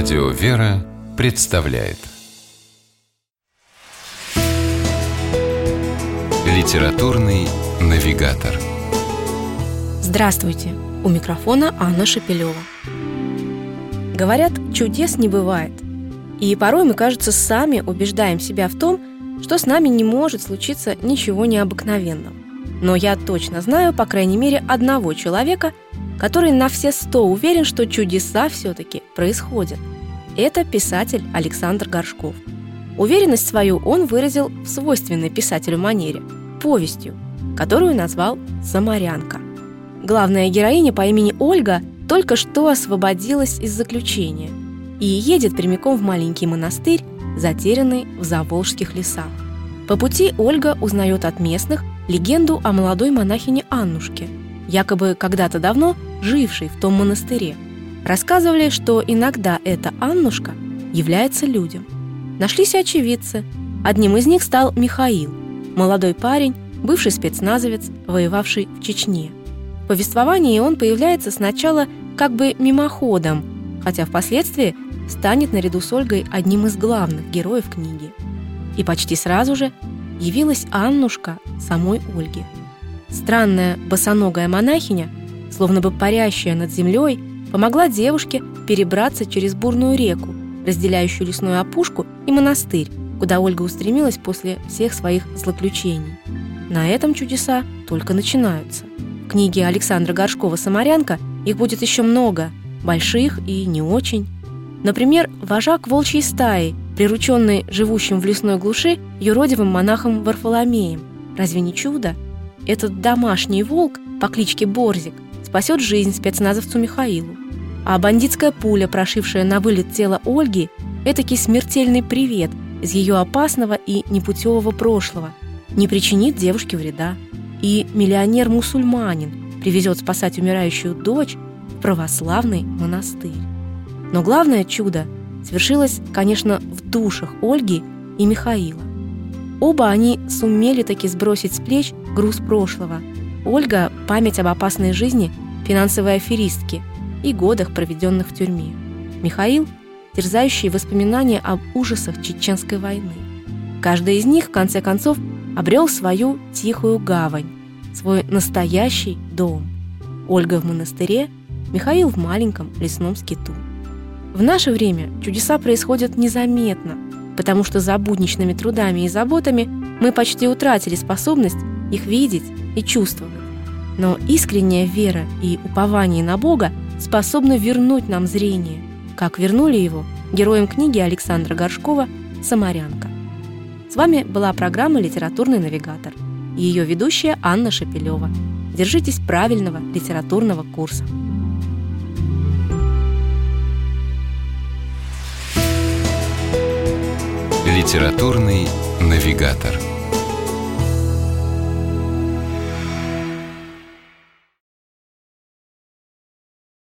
Радио «Вера» представляет Литературный навигатор Здравствуйте! У микрофона Анна Шапилева. Говорят, чудес не бывает. И порой мы, кажется, сами убеждаем себя в том, что с нами не может случиться ничего необыкновенного. Но я точно знаю, по крайней мере, одного человека – который на все сто уверен, что чудеса все-таки происходят. Это писатель Александр Горшков. Уверенность свою он выразил в свойственной писателю манере – повестью, которую назвал «Самарянка». Главная героиня по имени Ольга только что освободилась из заключения и едет прямиком в маленький монастырь, затерянный в заволжских лесах. По пути Ольга узнает от местных легенду о молодой монахине Аннушке, якобы когда-то давно живший в том монастыре. Рассказывали, что иногда эта Аннушка является людям. Нашлись очевидцы. Одним из них стал Михаил, молодой парень, бывший спецназовец, воевавший в Чечне. В повествовании он появляется сначала как бы мимоходом, хотя впоследствии станет наряду с Ольгой одним из главных героев книги. И почти сразу же явилась Аннушка самой Ольги. Странная босоногая монахиня словно бы парящая над землей, помогла девушке перебраться через бурную реку, разделяющую лесную опушку и монастырь, куда Ольга устремилась после всех своих злоключений. На этом чудеса только начинаются. В книге Александра Горшкова «Самарянка» их будет еще много, больших и не очень. Например, вожак волчьей стаи, прирученный живущим в лесной глуши юродивым монахом Варфоломеем. Разве не чудо? Этот домашний волк по кличке Борзик спасет жизнь спецназовцу Михаилу. А бандитская пуля, прошившая на вылет тело Ольги, этакий смертельный привет из ее опасного и непутевого прошлого, не причинит девушке вреда. И миллионер-мусульманин привезет спасать умирающую дочь в православный монастырь. Но главное чудо свершилось, конечно, в душах Ольги и Михаила. Оба они сумели таки сбросить с плеч груз прошлого – Ольга – память об опасной жизни финансовой аферистки и годах, проведенных в тюрьме. Михаил – терзающие воспоминания об ужасах Чеченской войны. Каждый из них, в конце концов, обрел свою тихую гавань, свой настоящий дом. Ольга в монастыре, Михаил в маленьком лесном скиту. В наше время чудеса происходят незаметно, потому что за будничными трудами и заботами мы почти утратили способность их видеть и чувствовать. Но искренняя вера и упование на Бога способны вернуть нам зрение, как вернули его героям книги Александра Горшкова «Самарянка». С вами была программа «Литературный навигатор» и ее ведущая Анна Шапилева. Держитесь правильного литературного курса. Литературный навигатор.